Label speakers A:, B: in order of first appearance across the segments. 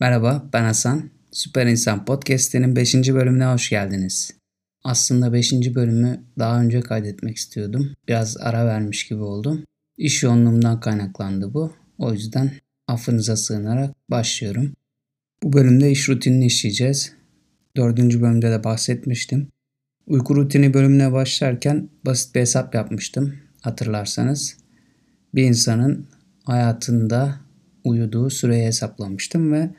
A: Merhaba ben Hasan. Süper İnsan Podcast'inin 5. bölümüne hoş geldiniz. Aslında 5. bölümü daha önce kaydetmek istiyordum. Biraz ara vermiş gibi oldum. İş yoğunluğumdan kaynaklandı bu. O yüzden affınıza sığınarak başlıyorum. Bu bölümde iş rutinini işleyeceğiz. Dördüncü bölümde de bahsetmiştim. Uyku rutini bölümüne başlarken basit bir hesap yapmıştım hatırlarsanız. Bir insanın hayatında uyuduğu süreyi hesaplamıştım ve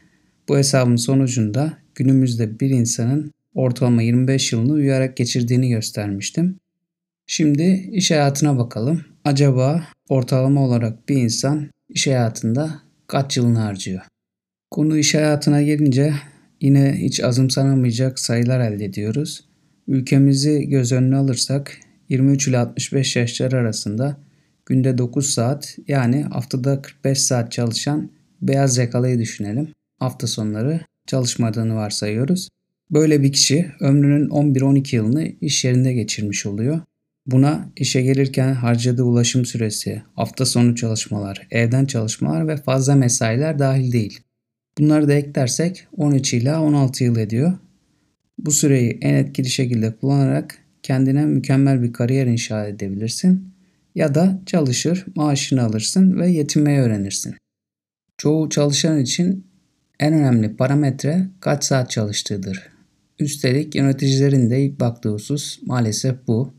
A: bu hesabın sonucunda günümüzde bir insanın ortalama 25 yılını uyuyarak geçirdiğini göstermiştim. Şimdi iş hayatına bakalım. Acaba ortalama olarak bir insan iş hayatında kaç yılını harcıyor? Konu iş hayatına gelince yine hiç azımsanamayacak sayılar elde ediyoruz. Ülkemizi göz önüne alırsak 23 ile 65 yaşlar arasında günde 9 saat yani haftada 45 saat çalışan beyaz yakalıyı düşünelim. Hafta sonları çalışmadığını varsayıyoruz. Böyle bir kişi ömrünün 11-12 yılını iş yerinde geçirmiş oluyor. Buna işe gelirken harcadığı ulaşım süresi, hafta sonu çalışmalar, evden çalışmalar ve fazla mesailer dahil değil. Bunları da eklersek 13 ila 16 yıl ediyor. Bu süreyi en etkili şekilde kullanarak kendine mükemmel bir kariyer inşa edebilirsin ya da çalışır, maaşını alırsın ve yetinmeyi öğrenirsin. Çoğu çalışan için en önemli parametre kaç saat çalıştığıdır. Üstelik yöneticilerin de ilk baktığı husus maalesef bu.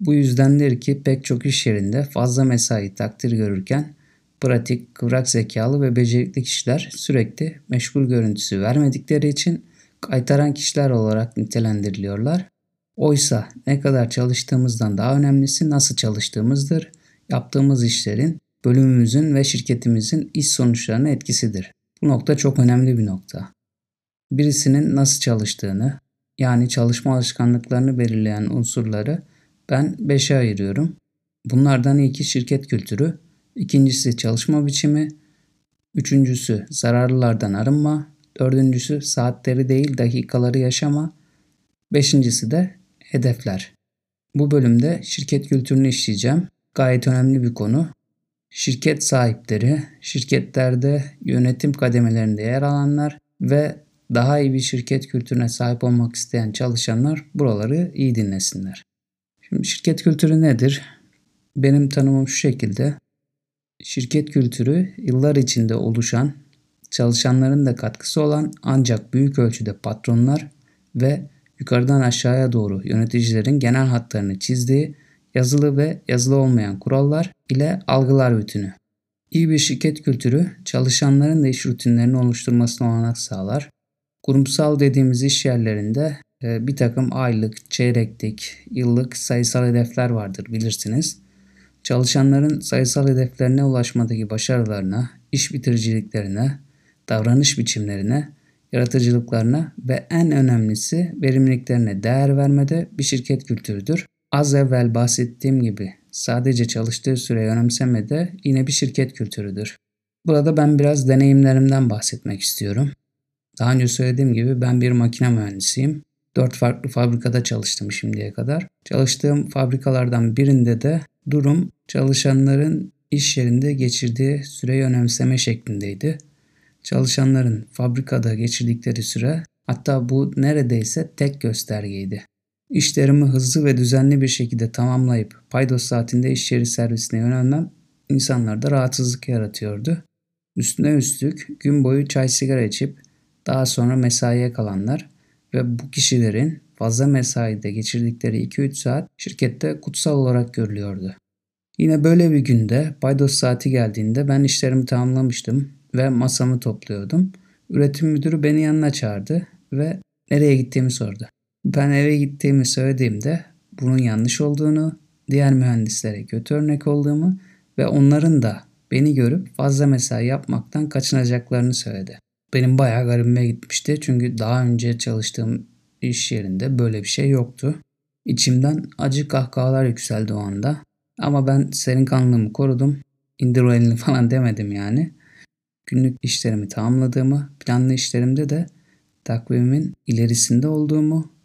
A: Bu yüzdendir ki pek çok iş yerinde fazla mesai takdir görürken pratik, kıvrak zekalı ve becerikli kişiler sürekli meşgul görüntüsü vermedikleri için kaytaran kişiler olarak nitelendiriliyorlar. Oysa ne kadar çalıştığımızdan daha önemlisi nasıl çalıştığımızdır. Yaptığımız işlerin bölümümüzün ve şirketimizin iş sonuçlarına etkisidir. Bu nokta çok önemli bir nokta. Birisinin nasıl çalıştığını, yani çalışma alışkanlıklarını belirleyen unsurları ben 5'e ayırıyorum. Bunlardan ilki şirket kültürü, ikincisi çalışma biçimi, üçüncüsü zararlılardan arınma, dördüncüsü saatleri değil dakikaları yaşama, beşincisi de hedefler. Bu bölümde şirket kültürünü işleyeceğim. Gayet önemli bir konu. Şirket sahipleri, şirketlerde yönetim kademelerinde yer alanlar ve daha iyi bir şirket kültürüne sahip olmak isteyen çalışanlar buraları iyi dinlesinler. Şimdi şirket kültürü nedir? Benim tanımım şu şekilde. Şirket kültürü yıllar içinde oluşan, çalışanların da katkısı olan ancak büyük ölçüde patronlar ve yukarıdan aşağıya doğru yöneticilerin genel hatlarını çizdiği yazılı ve yazılı olmayan kurallar ile algılar bütünü. İyi bir şirket kültürü çalışanların da iş rutinlerini oluşturmasına olanak sağlar. Kurumsal dediğimiz iş yerlerinde e, bir takım aylık, çeyreklik, yıllık sayısal hedefler vardır bilirsiniz. Çalışanların sayısal hedeflerine ulaşmadaki başarılarına, iş bitiriciliklerine, davranış biçimlerine, yaratıcılıklarına ve en önemlisi verimliliklerine değer vermede bir şirket kültürüdür. Az evvel bahsettiğim gibi sadece çalıştığı süre önemsemede yine bir şirket kültürüdür. Burada ben biraz deneyimlerimden bahsetmek istiyorum. Daha önce söylediğim gibi ben bir makine mühendisiyim. Dört farklı fabrikada çalıştım şimdiye kadar. Çalıştığım fabrikalardan birinde de durum çalışanların iş yerinde geçirdiği süreyi önemseme şeklindeydi. Çalışanların fabrikada geçirdikleri süre hatta bu neredeyse tek göstergeydi. İşlerimi hızlı ve düzenli bir şekilde tamamlayıp paydos saatinde iş yeri servisine yönelmem insanlarda rahatsızlık yaratıyordu. Üstüne üstlük gün boyu çay sigara içip daha sonra mesaiye kalanlar ve bu kişilerin fazla mesaide geçirdikleri 2-3 saat şirkette kutsal olarak görülüyordu. Yine böyle bir günde paydos saati geldiğinde ben işlerimi tamamlamıştım ve masamı topluyordum. Üretim müdürü beni yanına çağırdı ve nereye gittiğimi sordu. Ben eve gittiğimi söylediğimde bunun yanlış olduğunu, diğer mühendislere kötü örnek olduğumu ve onların da beni görüp fazla mesai yapmaktan kaçınacaklarını söyledi. Benim bayağı garibime gitmişti çünkü daha önce çalıştığım iş yerinde böyle bir şey yoktu. İçimden acı kahkahalar yükseldi o anda. Ama ben serin kanlığımı korudum. İndir o elini falan demedim yani. Günlük işlerimi tamamladığımı, planlı işlerimde de takvimimin ilerisinde olduğumu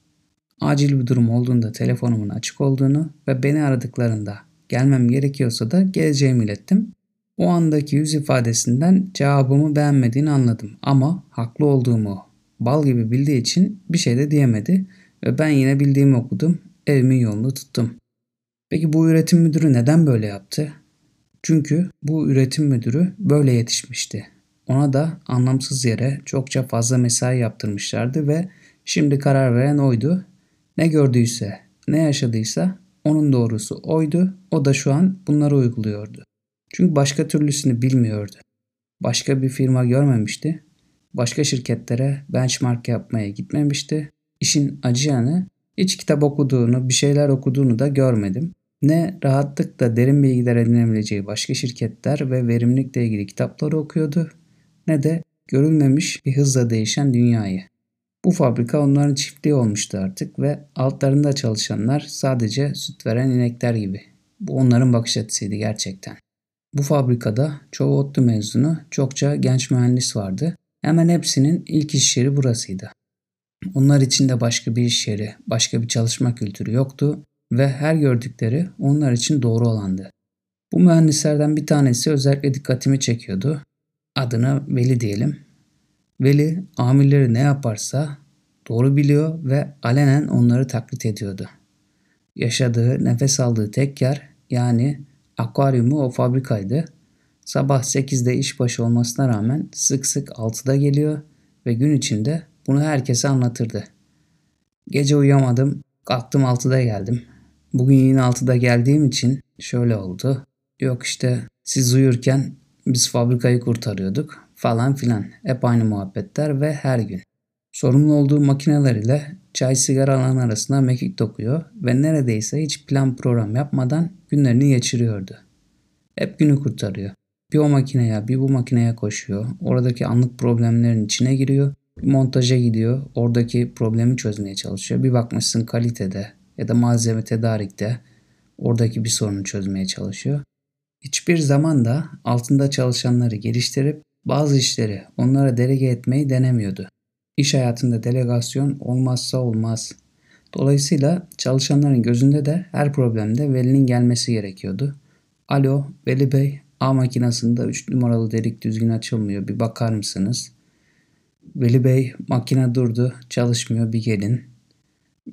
A: acil bir durum olduğunda telefonumun açık olduğunu ve beni aradıklarında gelmem gerekiyorsa da geleceğimi ilettim. O andaki yüz ifadesinden cevabımı beğenmediğini anladım ama haklı olduğumu bal gibi bildiği için bir şey de diyemedi ve ben yine bildiğimi okudum, evimin yolunu tuttum. Peki bu üretim müdürü neden böyle yaptı? Çünkü bu üretim müdürü böyle yetişmişti. Ona da anlamsız yere çokça fazla mesai yaptırmışlardı ve şimdi karar veren oydu. Ne gördüyse, ne yaşadıysa onun doğrusu oydu. O da şu an bunları uyguluyordu. Çünkü başka türlüsünü bilmiyordu. Başka bir firma görmemişti. Başka şirketlere benchmark yapmaya gitmemişti. İşin acı yanı hiç kitap okuduğunu, bir şeyler okuduğunu da görmedim. Ne rahatlıkla derin bilgiler edinebileceği başka şirketler ve verimlilikle ilgili kitapları okuyordu ne de görülmemiş bir hızla değişen dünyayı. Bu fabrika onların çiftliği olmuştu artık ve altlarında çalışanlar sadece süt veren inekler gibi. Bu onların bakış açısıydı gerçekten. Bu fabrikada çoğu ODTÜ mezunu çokça genç mühendis vardı. Hemen hepsinin ilk iş yeri burasıydı. Onlar için de başka bir iş yeri, başka bir çalışma kültürü yoktu ve her gördükleri onlar için doğru olandı. Bu mühendislerden bir tanesi özellikle dikkatimi çekiyordu. Adına Veli diyelim. Veli amirleri ne yaparsa doğru biliyor ve alenen onları taklit ediyordu. Yaşadığı, nefes aldığı tek yer yani akvaryumu o fabrikaydı. Sabah 8'de işbaşı olmasına rağmen sık sık 6'da geliyor ve gün içinde bunu herkese anlatırdı. Gece uyuyamadım, kalktım 6'da geldim. Bugün yine 6'da geldiğim için şöyle oldu. Yok işte siz uyurken biz fabrikayı kurtarıyorduk falan filan. Hep aynı muhabbetler ve her gün. Sorumlu olduğu makineler ile çay sigara alan arasında mekik dokuyor ve neredeyse hiç plan program yapmadan günlerini geçiriyordu. Hep günü kurtarıyor. Bir o makineye bir bu makineye koşuyor. Oradaki anlık problemlerin içine giriyor. Bir montaja gidiyor. Oradaki problemi çözmeye çalışıyor. Bir bakmışsın kalitede ya da malzeme tedarikte oradaki bir sorunu çözmeye çalışıyor. Hiçbir zaman da altında çalışanları geliştirip bazı işleri onlara delege etmeyi denemiyordu. İş hayatında delegasyon olmazsa olmaz. Dolayısıyla çalışanların gözünde de her problemde Veli'nin gelmesi gerekiyordu. Alo Veli Bey A makinasında 3 numaralı delik düzgün açılmıyor bir bakar mısınız? Veli Bey makine durdu çalışmıyor bir gelin.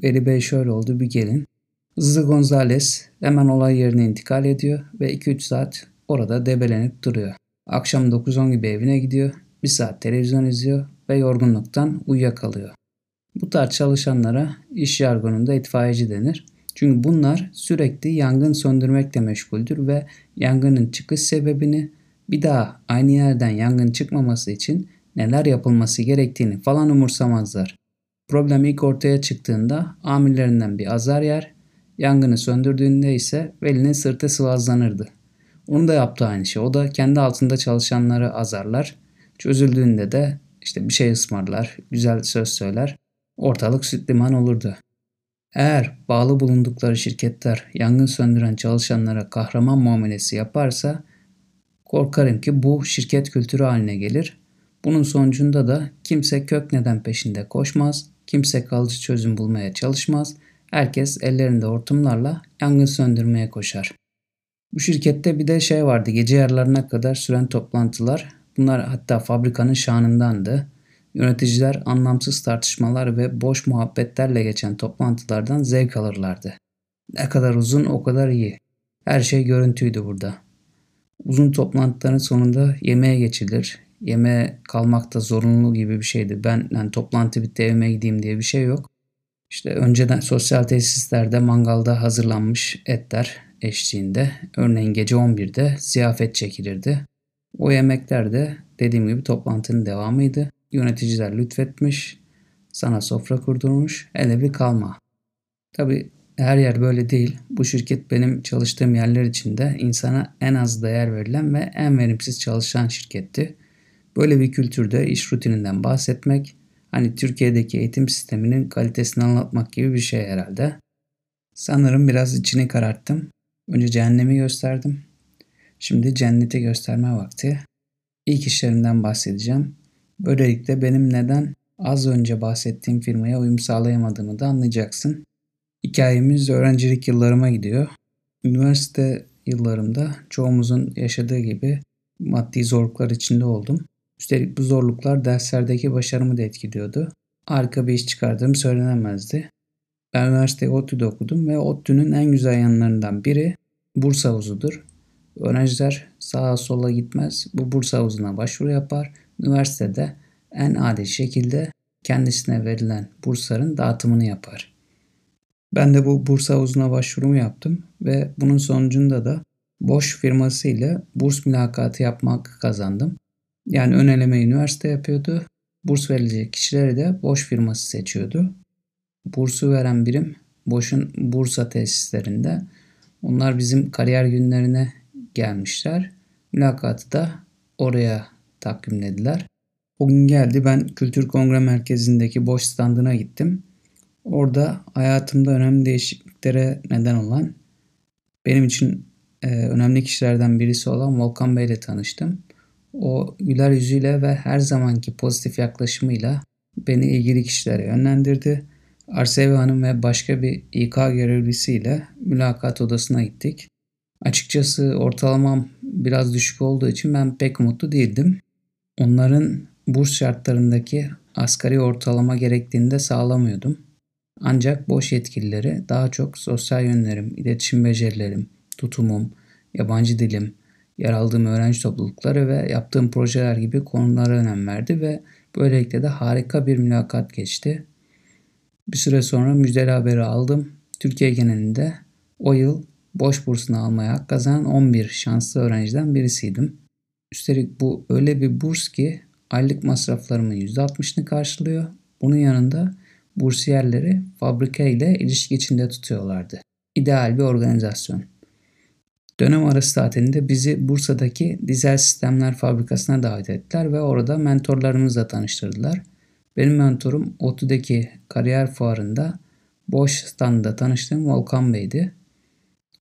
A: Veli Bey şöyle oldu bir gelin. Hızlı Gonzales hemen olay yerine intikal ediyor ve 2-3 saat orada debelenip duruyor. Akşam 9-10 gibi evine gidiyor, bir saat televizyon izliyor ve yorgunluktan uyuyakalıyor. Bu tarz çalışanlara iş jargonunda itfaiyeci denir. Çünkü bunlar sürekli yangın söndürmekle meşguldür ve yangının çıkış sebebini bir daha aynı yerden yangın çıkmaması için neler yapılması gerektiğini falan umursamazlar. Problem ilk ortaya çıktığında amirlerinden bir azar yer Yangını söndürdüğünde ise Veli'nin sırtı sıvazlanırdı. Onu da yaptı aynı şey. O da kendi altında çalışanları azarlar. Çözüldüğünde de işte bir şey ısmarlar, güzel söz söyler. Ortalık süt liman olurdu. Eğer bağlı bulundukları şirketler yangın söndüren çalışanlara kahraman muamelesi yaparsa korkarım ki bu şirket kültürü haline gelir. Bunun sonucunda da kimse kök neden peşinde koşmaz, kimse kalıcı çözüm bulmaya çalışmaz Herkes ellerinde hortumlarla yangın söndürmeye koşar. Bu şirkette bir de şey vardı gece yarılarına kadar süren toplantılar. Bunlar hatta fabrikanın şanındandı. Yöneticiler anlamsız tartışmalar ve boş muhabbetlerle geçen toplantılardan zevk alırlardı. Ne kadar uzun o kadar iyi. Her şey görüntüydü burada. Uzun toplantıların sonunda yemeğe geçilir. Yemeğe kalmak da zorunlu gibi bir şeydi. Ben yani toplantı bitti evime gideyim diye bir şey yok. İşte önceden sosyal tesislerde mangalda hazırlanmış etler eşliğinde örneğin gece 11'de ziyafet çekilirdi. O yemekler de dediğim gibi toplantının devamıydı. Yöneticiler lütfetmiş, sana sofra kurdurmuş, hele bir kalma. Tabi her yer böyle değil. Bu şirket benim çalıştığım yerler içinde insana en az değer verilen ve en verimsiz çalışan şirketti. Böyle bir kültürde iş rutininden bahsetmek, Hani Türkiye'deki eğitim sisteminin kalitesini anlatmak gibi bir şey herhalde. Sanırım biraz içini kararttım. Önce cehennemi gösterdim. Şimdi cenneti gösterme vakti. İlk işlerimden bahsedeceğim. Böylelikle benim neden az önce bahsettiğim firmaya uyum sağlayamadığımı da anlayacaksın. Hikayemiz öğrencilik yıllarıma gidiyor. Üniversite yıllarımda çoğumuzun yaşadığı gibi maddi zorluklar içinde oldum. Üstelik bu zorluklar derslerdeki başarımı da etkiliyordu. Harika bir iş çıkardığım söylenemezdi. Ben üniversiteyi ODTÜ'de okudum ve ODTÜ'nün en güzel yanlarından biri burs havuzudur. Öğrenciler sağa sola gitmez. Bu burs havuzuna başvuru yapar. Üniversitede en adil şekilde kendisine verilen bursların dağıtımını yapar. Ben de bu burs havuzuna başvurumu yaptım ve bunun sonucunda da Boş firması ile burs mülakatı yapmak kazandım. Yani ön eleme üniversite yapıyordu. Burs verilecek kişileri de Boş firması seçiyordu. Bursu veren birim Boş'un Bursa tesislerinde. Onlar bizim kariyer günlerine gelmişler. Mülakatı da oraya takvimlediler. O gün geldi ben Kültür Kongre Merkezi'ndeki boş standına gittim. Orada hayatımda önemli değişikliklere neden olan benim için e, önemli kişilerden birisi olan Volkan Bey ile tanıştım. O güler yüzüyle ve her zamanki pozitif yaklaşımıyla beni ilgili kişilere yönlendirdi. Arsevi Hanım ve başka bir İK görevlisiyle mülakat odasına gittik. Açıkçası ortalamam biraz düşük olduğu için ben pek mutlu değildim. Onların burs şartlarındaki asgari ortalama gerektiğini de sağlamıyordum. Ancak boş yetkilileri daha çok sosyal yönlerim, iletişim becerilerim, tutumum, yabancı dilim, yer aldığım öğrenci toplulukları ve yaptığım projeler gibi konulara önem verdi ve böylelikle de harika bir mülakat geçti. Bir süre sonra müjdeli haberi aldım. Türkiye genelinde o yıl boş bursunu almaya hak kazanan 11 şanslı öğrenciden birisiydim. Üstelik bu öyle bir burs ki aylık masraflarımın %60'ını karşılıyor. Bunun yanında bursiyerleri fabrika ile ilişki içinde tutuyorlardı. İdeal bir organizasyon. Dönem arası tatilinde bizi Bursa'daki dizel sistemler fabrikasına davet ettiler ve orada mentorlarımızla tanıştırdılar. Benim mentorum ODTÜ'deki kariyer fuarında Boş standında tanıştığım Volkan Bey'di.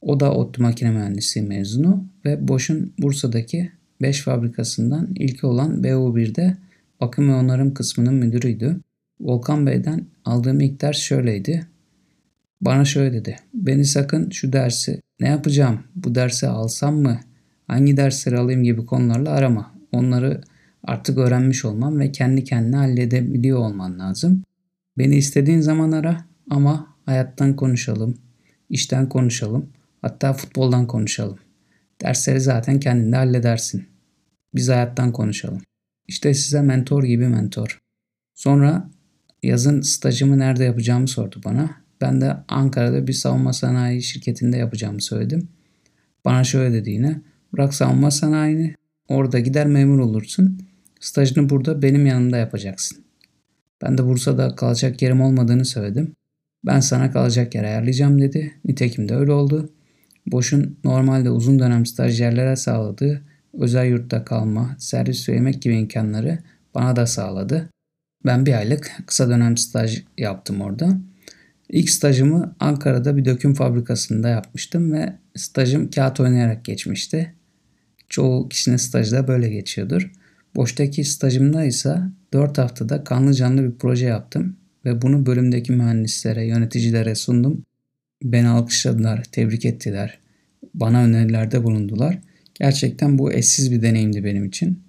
A: O da ODTÜ makine mühendisliği mezunu ve Boş'un Bursa'daki 5 fabrikasından ilki olan BU1'de bakım ve onarım kısmının müdürüydü. Volkan Bey'den aldığım ilk ders şöyleydi. Bana şöyle dedi. Beni sakın şu dersi ne yapacağım, bu dersi alsam mı, hangi dersleri alayım gibi konularla arama. Onları artık öğrenmiş olmam ve kendi kendine halledebiliyor olman lazım. Beni istediğin zaman ara ama hayattan konuşalım, işten konuşalım, hatta futboldan konuşalım. Dersleri zaten kendinde halledersin. Biz hayattan konuşalım. İşte size mentor gibi mentor. Sonra yazın stajımı nerede yapacağımı sordu bana. Ben de Ankara'da bir savunma sanayi şirketinde yapacağımı söyledim. Bana şöyle dedi yine. Bırak savunma sanayini. Orada gider memur olursun. Stajını burada benim yanımda yapacaksın. Ben de Bursa'da kalacak yerim olmadığını söyledim. Ben sana kalacak yer ayarlayacağım dedi. Nitekim de öyle oldu. Boş'un normalde uzun dönem stajyerlere sağladığı özel yurtta kalma, servis ve yemek gibi imkanları bana da sağladı. Ben bir aylık kısa dönem staj yaptım orada. İlk stajımı Ankara'da bir döküm fabrikasında yapmıştım ve stajım kağıt oynayarak geçmişti. Çoğu kişinin stajı da böyle geçiyordur. Boştaki stajımda ise 4 haftada kanlı canlı bir proje yaptım ve bunu bölümdeki mühendislere, yöneticilere sundum. Beni alkışladılar, tebrik ettiler. Bana önerilerde bulundular. Gerçekten bu eşsiz bir deneyimdi benim için.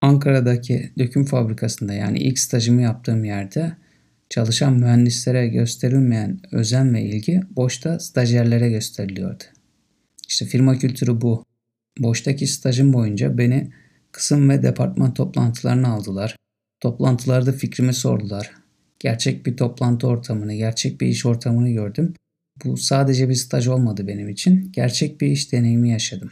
A: Ankara'daki döküm fabrikasında yani ilk stajımı yaptığım yerde çalışan mühendislere gösterilmeyen özen ve ilgi boşta stajyerlere gösteriliyordu. İşte firma kültürü bu. Boştaki stajım boyunca beni kısım ve departman toplantılarına aldılar. Toplantılarda fikrimi sordular. Gerçek bir toplantı ortamını, gerçek bir iş ortamını gördüm. Bu sadece bir staj olmadı benim için. Gerçek bir iş deneyimi yaşadım.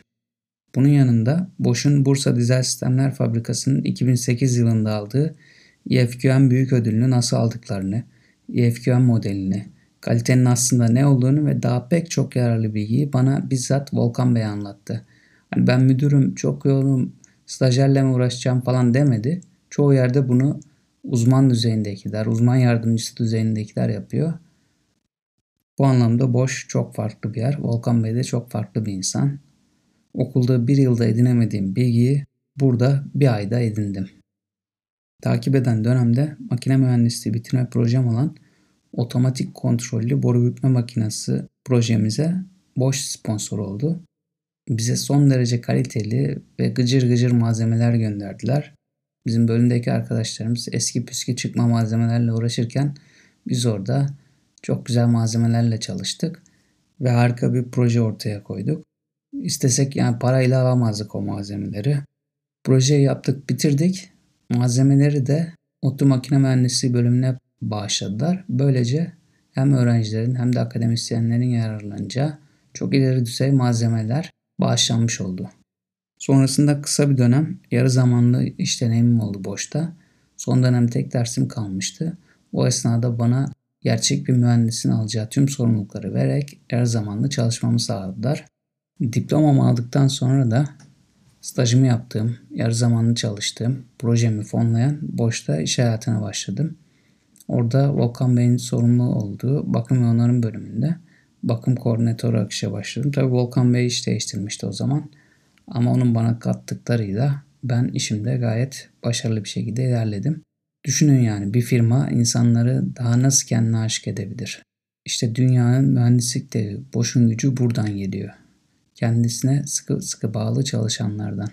A: Bunun yanında Bosch'un Bursa Dizel Sistemler Fabrikası'nın 2008 yılında aldığı EFQM büyük ödülünü nasıl aldıklarını, EFQM modelini, kalitenin aslında ne olduğunu ve daha pek çok yararlı bilgiyi bana bizzat Volkan Bey anlattı. Hani ben müdürüm, çok yoğunum, stajyerle mi uğraşacağım falan demedi. Çoğu yerde bunu uzman düzeyindekiler, uzman yardımcısı düzeyindekiler yapıyor. Bu anlamda Boş çok farklı bir yer. Volkan Bey de çok farklı bir insan. Okulda bir yılda edinemediğim bilgiyi burada bir ayda edindim. Takip eden dönemde makine mühendisliği bitirme projem olan otomatik kontrollü boru bükme makinesi projemize Bosch sponsor oldu. Bize son derece kaliteli ve gıcır gıcır malzemeler gönderdiler. Bizim bölümdeki arkadaşlarımız eski püskü çıkma malzemelerle uğraşırken biz orada çok güzel malzemelerle çalıştık ve harika bir proje ortaya koyduk. İstesek yani parayla alamazdık o malzemeleri. Projeyi yaptık, bitirdik. Malzemeleri de Otu Makine Mühendisliği bölümüne bağışladılar. Böylece hem öğrencilerin hem de akademisyenlerin yararlanacağı çok ileri düzey malzemeler bağışlanmış oldu. Sonrasında kısa bir dönem yarı zamanlı iş deneyimim oldu boşta. Son dönem tek dersim kalmıştı. O esnada bana gerçek bir mühendisin alacağı tüm sorumlulukları vererek yarı zamanlı çalışmamı sağladılar. Diplomamı aldıktan sonra da stajımı yaptığım, yarı zamanlı çalıştığım, projemi fonlayan boşta iş hayatına başladım. Orada Volkan Bey'in sorumlu olduğu bakım ve onarım bölümünde bakım koordinatörü akışa başladım. Tabi Volkan Bey iş değiştirmişti o zaman. Ama onun bana kattıklarıyla ben işimde gayet başarılı bir şekilde ilerledim. Düşünün yani bir firma insanları daha nasıl kendine aşık edebilir? İşte dünyanın mühendislik devi, boşun gücü buradan geliyor. Kendisine sıkı sıkı bağlı çalışanlardan.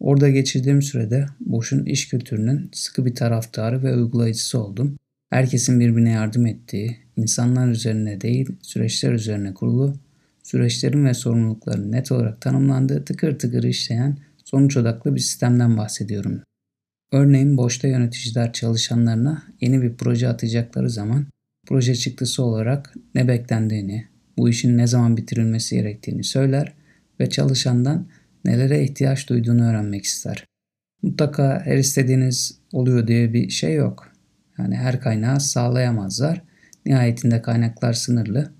A: Orada geçirdiğim sürede Boş'un iş kültürünün sıkı bir taraftarı ve uygulayıcısı oldum. Herkesin birbirine yardım ettiği, insanlar üzerine değil süreçler üzerine kurulu, süreçlerin ve sorumlulukların net olarak tanımlandığı tıkır tıkır işleyen sonuç odaklı bir sistemden bahsediyorum. Örneğin boşta yöneticiler çalışanlarına yeni bir proje atacakları zaman proje çıktısı olarak ne beklendiğini, bu işin ne zaman bitirilmesi gerektiğini söyler ve çalışandan nelere ihtiyaç duyduğunu öğrenmek ister. Mutlaka her istediğiniz oluyor diye bir şey yok. Yani her kaynağı sağlayamazlar. Nihayetinde kaynaklar sınırlı.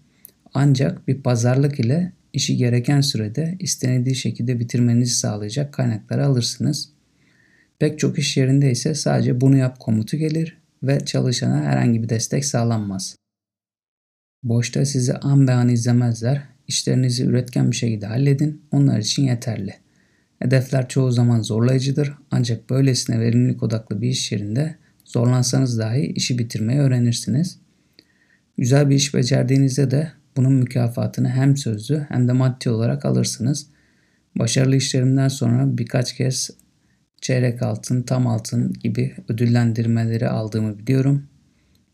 A: Ancak bir pazarlık ile işi gereken sürede istenildiği şekilde bitirmenizi sağlayacak kaynakları alırsınız. Pek çok iş yerinde ise sadece bunu yap komutu gelir ve çalışana herhangi bir destek sağlanmaz. Boşta sizi an be an izlemezler. İşlerinizi üretken bir şekilde halledin. Onlar için yeterli. Hedefler çoğu zaman zorlayıcıdır ancak böylesine verimlilik odaklı bir iş yerinde zorlansanız dahi işi bitirmeyi öğrenirsiniz. Güzel bir iş becerdiğinizde de bunun mükafatını hem sözlü hem de maddi olarak alırsınız. Başarılı işlerimden sonra birkaç kez çeyrek altın, tam altın gibi ödüllendirmeleri aldığımı biliyorum.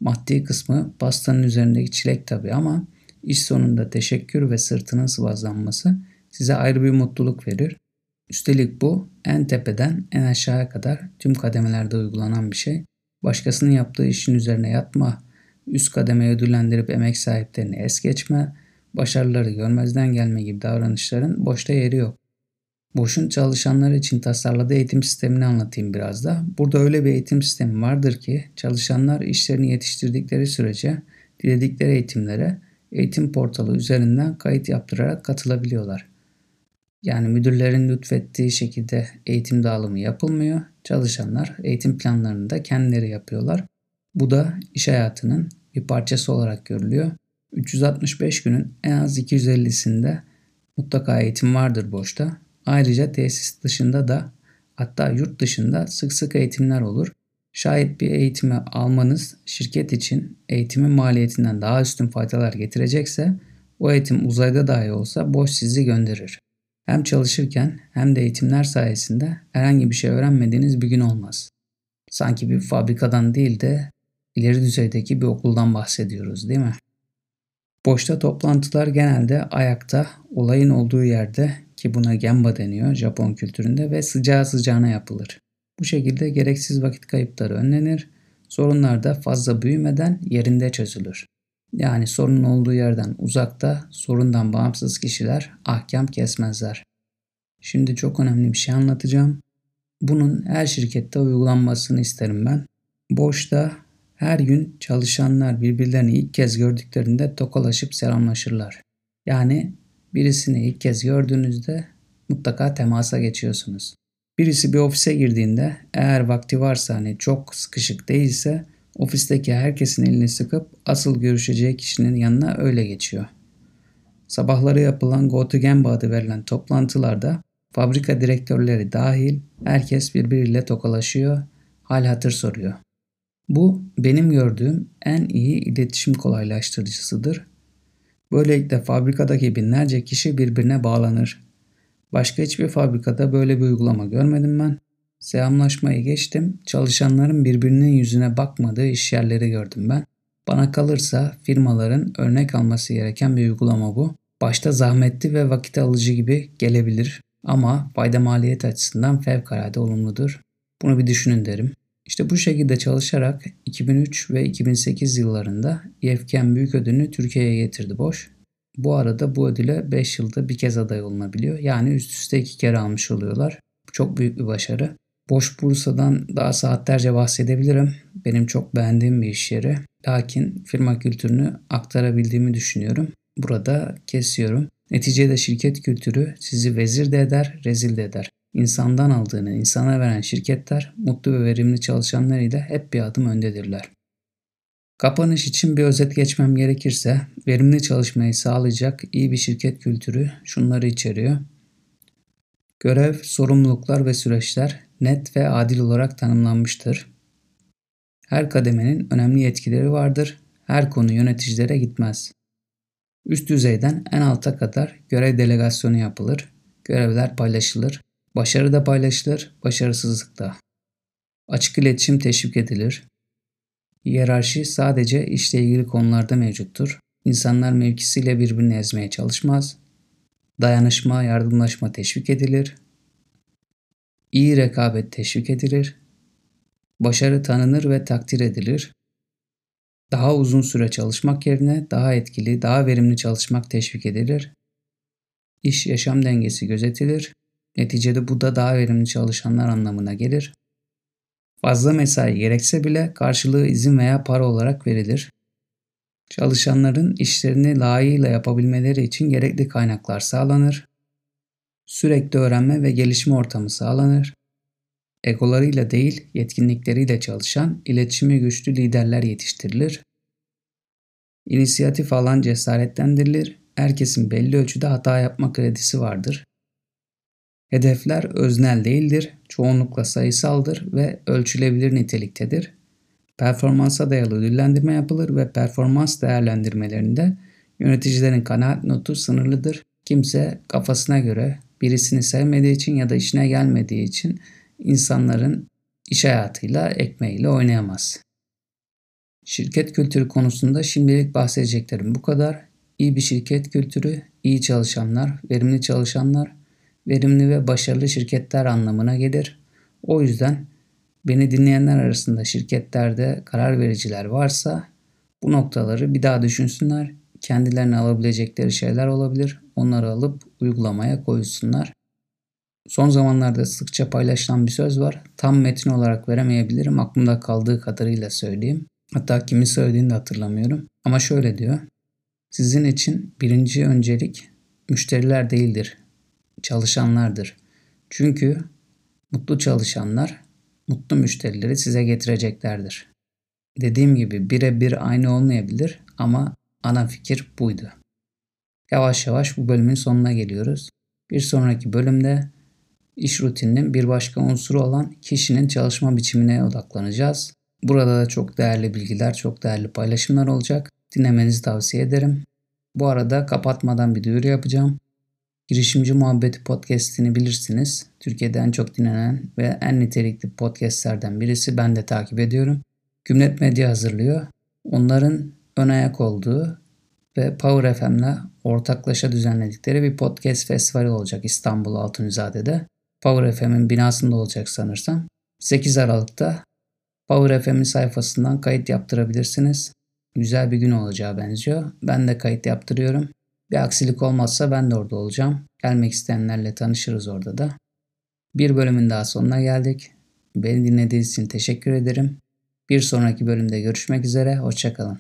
A: Maddi kısmı pastanın üzerindeki çilek tabii ama iş sonunda teşekkür ve sırtının sıvazlanması size ayrı bir mutluluk verir. Üstelik bu en tepeden en aşağıya kadar tüm kademelerde uygulanan bir şey. Başkasının yaptığı işin üzerine yatma, üst kademeyi ödüllendirip emek sahiplerini es geçme, başarıları görmezden gelme gibi davranışların boşta yeri yok. Boş'un çalışanlar için tasarladığı eğitim sistemini anlatayım biraz da. Burada öyle bir eğitim sistemi vardır ki çalışanlar işlerini yetiştirdikleri sürece diledikleri eğitimlere eğitim portalı üzerinden kayıt yaptırarak katılabiliyorlar. Yani müdürlerin lütfettiği şekilde eğitim dağılımı yapılmıyor. Çalışanlar eğitim planlarını da kendileri yapıyorlar. Bu da iş hayatının bir parçası olarak görülüyor. 365 günün en az 250'sinde mutlaka eğitim vardır boşta. Ayrıca tesis dışında da hatta yurt dışında sık sık eğitimler olur. Şayet bir eğitimi almanız şirket için eğitimin maliyetinden daha üstün faydalar getirecekse o eğitim uzayda dahi olsa boş sizi gönderir. Hem çalışırken hem de eğitimler sayesinde herhangi bir şey öğrenmediğiniz bir gün olmaz. Sanki bir fabrikadan değil de ileri düzeydeki bir okuldan bahsediyoruz değil mi? Boşta toplantılar genelde ayakta, olayın olduğu yerde ki buna gemba deniyor Japon kültüründe ve sıcağı sıcağına yapılır. Bu şekilde gereksiz vakit kayıpları önlenir, sorunlar da fazla büyümeden yerinde çözülür. Yani sorunun olduğu yerden uzakta sorundan bağımsız kişiler ahkam kesmezler. Şimdi çok önemli bir şey anlatacağım. Bunun her şirkette uygulanmasını isterim ben. Boşta her gün çalışanlar birbirlerini ilk kez gördüklerinde tokalaşıp selamlaşırlar. Yani birisini ilk kez gördüğünüzde mutlaka temasa geçiyorsunuz. Birisi bir ofise girdiğinde eğer vakti varsa hani çok sıkışık değilse ofisteki herkesin elini sıkıp asıl görüşeceği kişinin yanına öyle geçiyor. Sabahları yapılan Gemba adı verilen toplantılarda fabrika direktörleri dahil herkes birbiriyle tokalaşıyor, hal hatır soruyor. Bu benim gördüğüm en iyi iletişim kolaylaştırıcısıdır. Böylelikle fabrikadaki binlerce kişi birbirine bağlanır. Başka hiçbir fabrikada böyle bir uygulama görmedim ben. Selamlaşmayı geçtim. Çalışanların birbirinin yüzüne bakmadığı iş yerleri gördüm ben. Bana kalırsa firmaların örnek alması gereken bir uygulama bu. Başta zahmetli ve vakit alıcı gibi gelebilir ama fayda maliyet açısından fevkalade olumludur. Bunu bir düşünün derim. İşte bu şekilde çalışarak 2003 ve 2008 yıllarında YFK'nin büyük ödülünü Türkiye'ye getirdi Boş. Bu arada bu ödüle 5 yılda bir kez aday olunabiliyor. Yani üst üste iki kere almış oluyorlar. Çok büyük bir başarı. Boş Bursa'dan daha saatlerce bahsedebilirim. Benim çok beğendiğim bir iş yeri. Lakin firma kültürünü aktarabildiğimi düşünüyorum. Burada kesiyorum. Neticede şirket kültürü sizi vezir de eder, rezil de eder. İnsandan aldığını insana veren şirketler mutlu ve verimli çalışanlarıyla hep bir adım öndedirler. Kapanış için bir özet geçmem gerekirse, verimli çalışmayı sağlayacak iyi bir şirket kültürü şunları içeriyor. Görev, sorumluluklar ve süreçler net ve adil olarak tanımlanmıştır. Her kademenin önemli yetkileri vardır. Her konu yöneticilere gitmez. Üst düzeyden en alta kadar görev delegasyonu yapılır. Görevler paylaşılır. Başarı da paylaşılır, başarısızlık da. Açık iletişim teşvik edilir. Hiyerarşi sadece işle ilgili konularda mevcuttur. İnsanlar mevkisiyle birbirini ezmeye çalışmaz. Dayanışma, yardımlaşma teşvik edilir. İyi rekabet teşvik edilir. Başarı tanınır ve takdir edilir. Daha uzun süre çalışmak yerine daha etkili, daha verimli çalışmak teşvik edilir. İş yaşam dengesi gözetilir. Neticede bu da daha verimli çalışanlar anlamına gelir. Fazla mesai gerekse bile karşılığı izin veya para olarak verilir. Çalışanların işlerini layığıyla yapabilmeleri için gerekli kaynaklar sağlanır. Sürekli öğrenme ve gelişme ortamı sağlanır. Egolarıyla değil, yetkinlikleriyle çalışan, iletişimi güçlü liderler yetiştirilir. İnisiyatif alan cesaretlendirilir. Herkesin belli ölçüde hata yapma kredisi vardır. Hedefler öznel değildir, çoğunlukla sayısaldır ve ölçülebilir niteliktedir. Performansa dayalı ödüllendirme yapılır ve performans değerlendirmelerinde yöneticilerin kanaat notu sınırlıdır. Kimse kafasına göre birisini sevmediği için ya da işine gelmediği için insanların iş hayatıyla, ekmeğiyle oynayamaz. Şirket kültürü konusunda şimdilik bahsedeceklerim bu kadar. İyi bir şirket kültürü, iyi çalışanlar, verimli çalışanlar, verimli ve başarılı şirketler anlamına gelir. O yüzden beni dinleyenler arasında şirketlerde karar vericiler varsa bu noktaları bir daha düşünsünler. Kendilerine alabilecekleri şeyler olabilir. Onları alıp uygulamaya koysunlar. Son zamanlarda sıkça paylaşılan bir söz var. Tam metin olarak veremeyebilirim. Aklımda kaldığı kadarıyla söyleyeyim. Hatta kimi söylediğini de hatırlamıyorum. Ama şöyle diyor. Sizin için birinci öncelik müşteriler değildir çalışanlardır. Çünkü mutlu çalışanlar mutlu müşterileri size getireceklerdir. Dediğim gibi birebir aynı olmayabilir ama ana fikir buydu. Yavaş yavaş bu bölümün sonuna geliyoruz. Bir sonraki bölümde iş rutininin bir başka unsuru olan kişinin çalışma biçimine odaklanacağız. Burada da çok değerli bilgiler, çok değerli paylaşımlar olacak. Dinlemenizi tavsiye ederim. Bu arada kapatmadan bir duyuru yapacağım. Girişimci Muhabbeti podcast'ini bilirsiniz. Türkiye'de en çok dinlenen ve en nitelikli podcastlerden birisi. Ben de takip ediyorum. Gümlet Medya hazırlıyor. Onların ön ayak olduğu ve Power FM'le ortaklaşa düzenledikleri bir podcast festivali olacak İstanbul Altunizade'de. Power FM'in binasında olacak sanırsam. 8 Aralık'ta Power FM'in sayfasından kayıt yaptırabilirsiniz. Güzel bir gün olacağı benziyor. Ben de kayıt yaptırıyorum. Bir aksilik olmazsa ben de orada olacağım. Gelmek isteyenlerle tanışırız orada da. Bir bölümün daha sonuna geldik. Beni dinlediğiniz için teşekkür ederim. Bir sonraki bölümde görüşmek üzere. Hoşçakalın.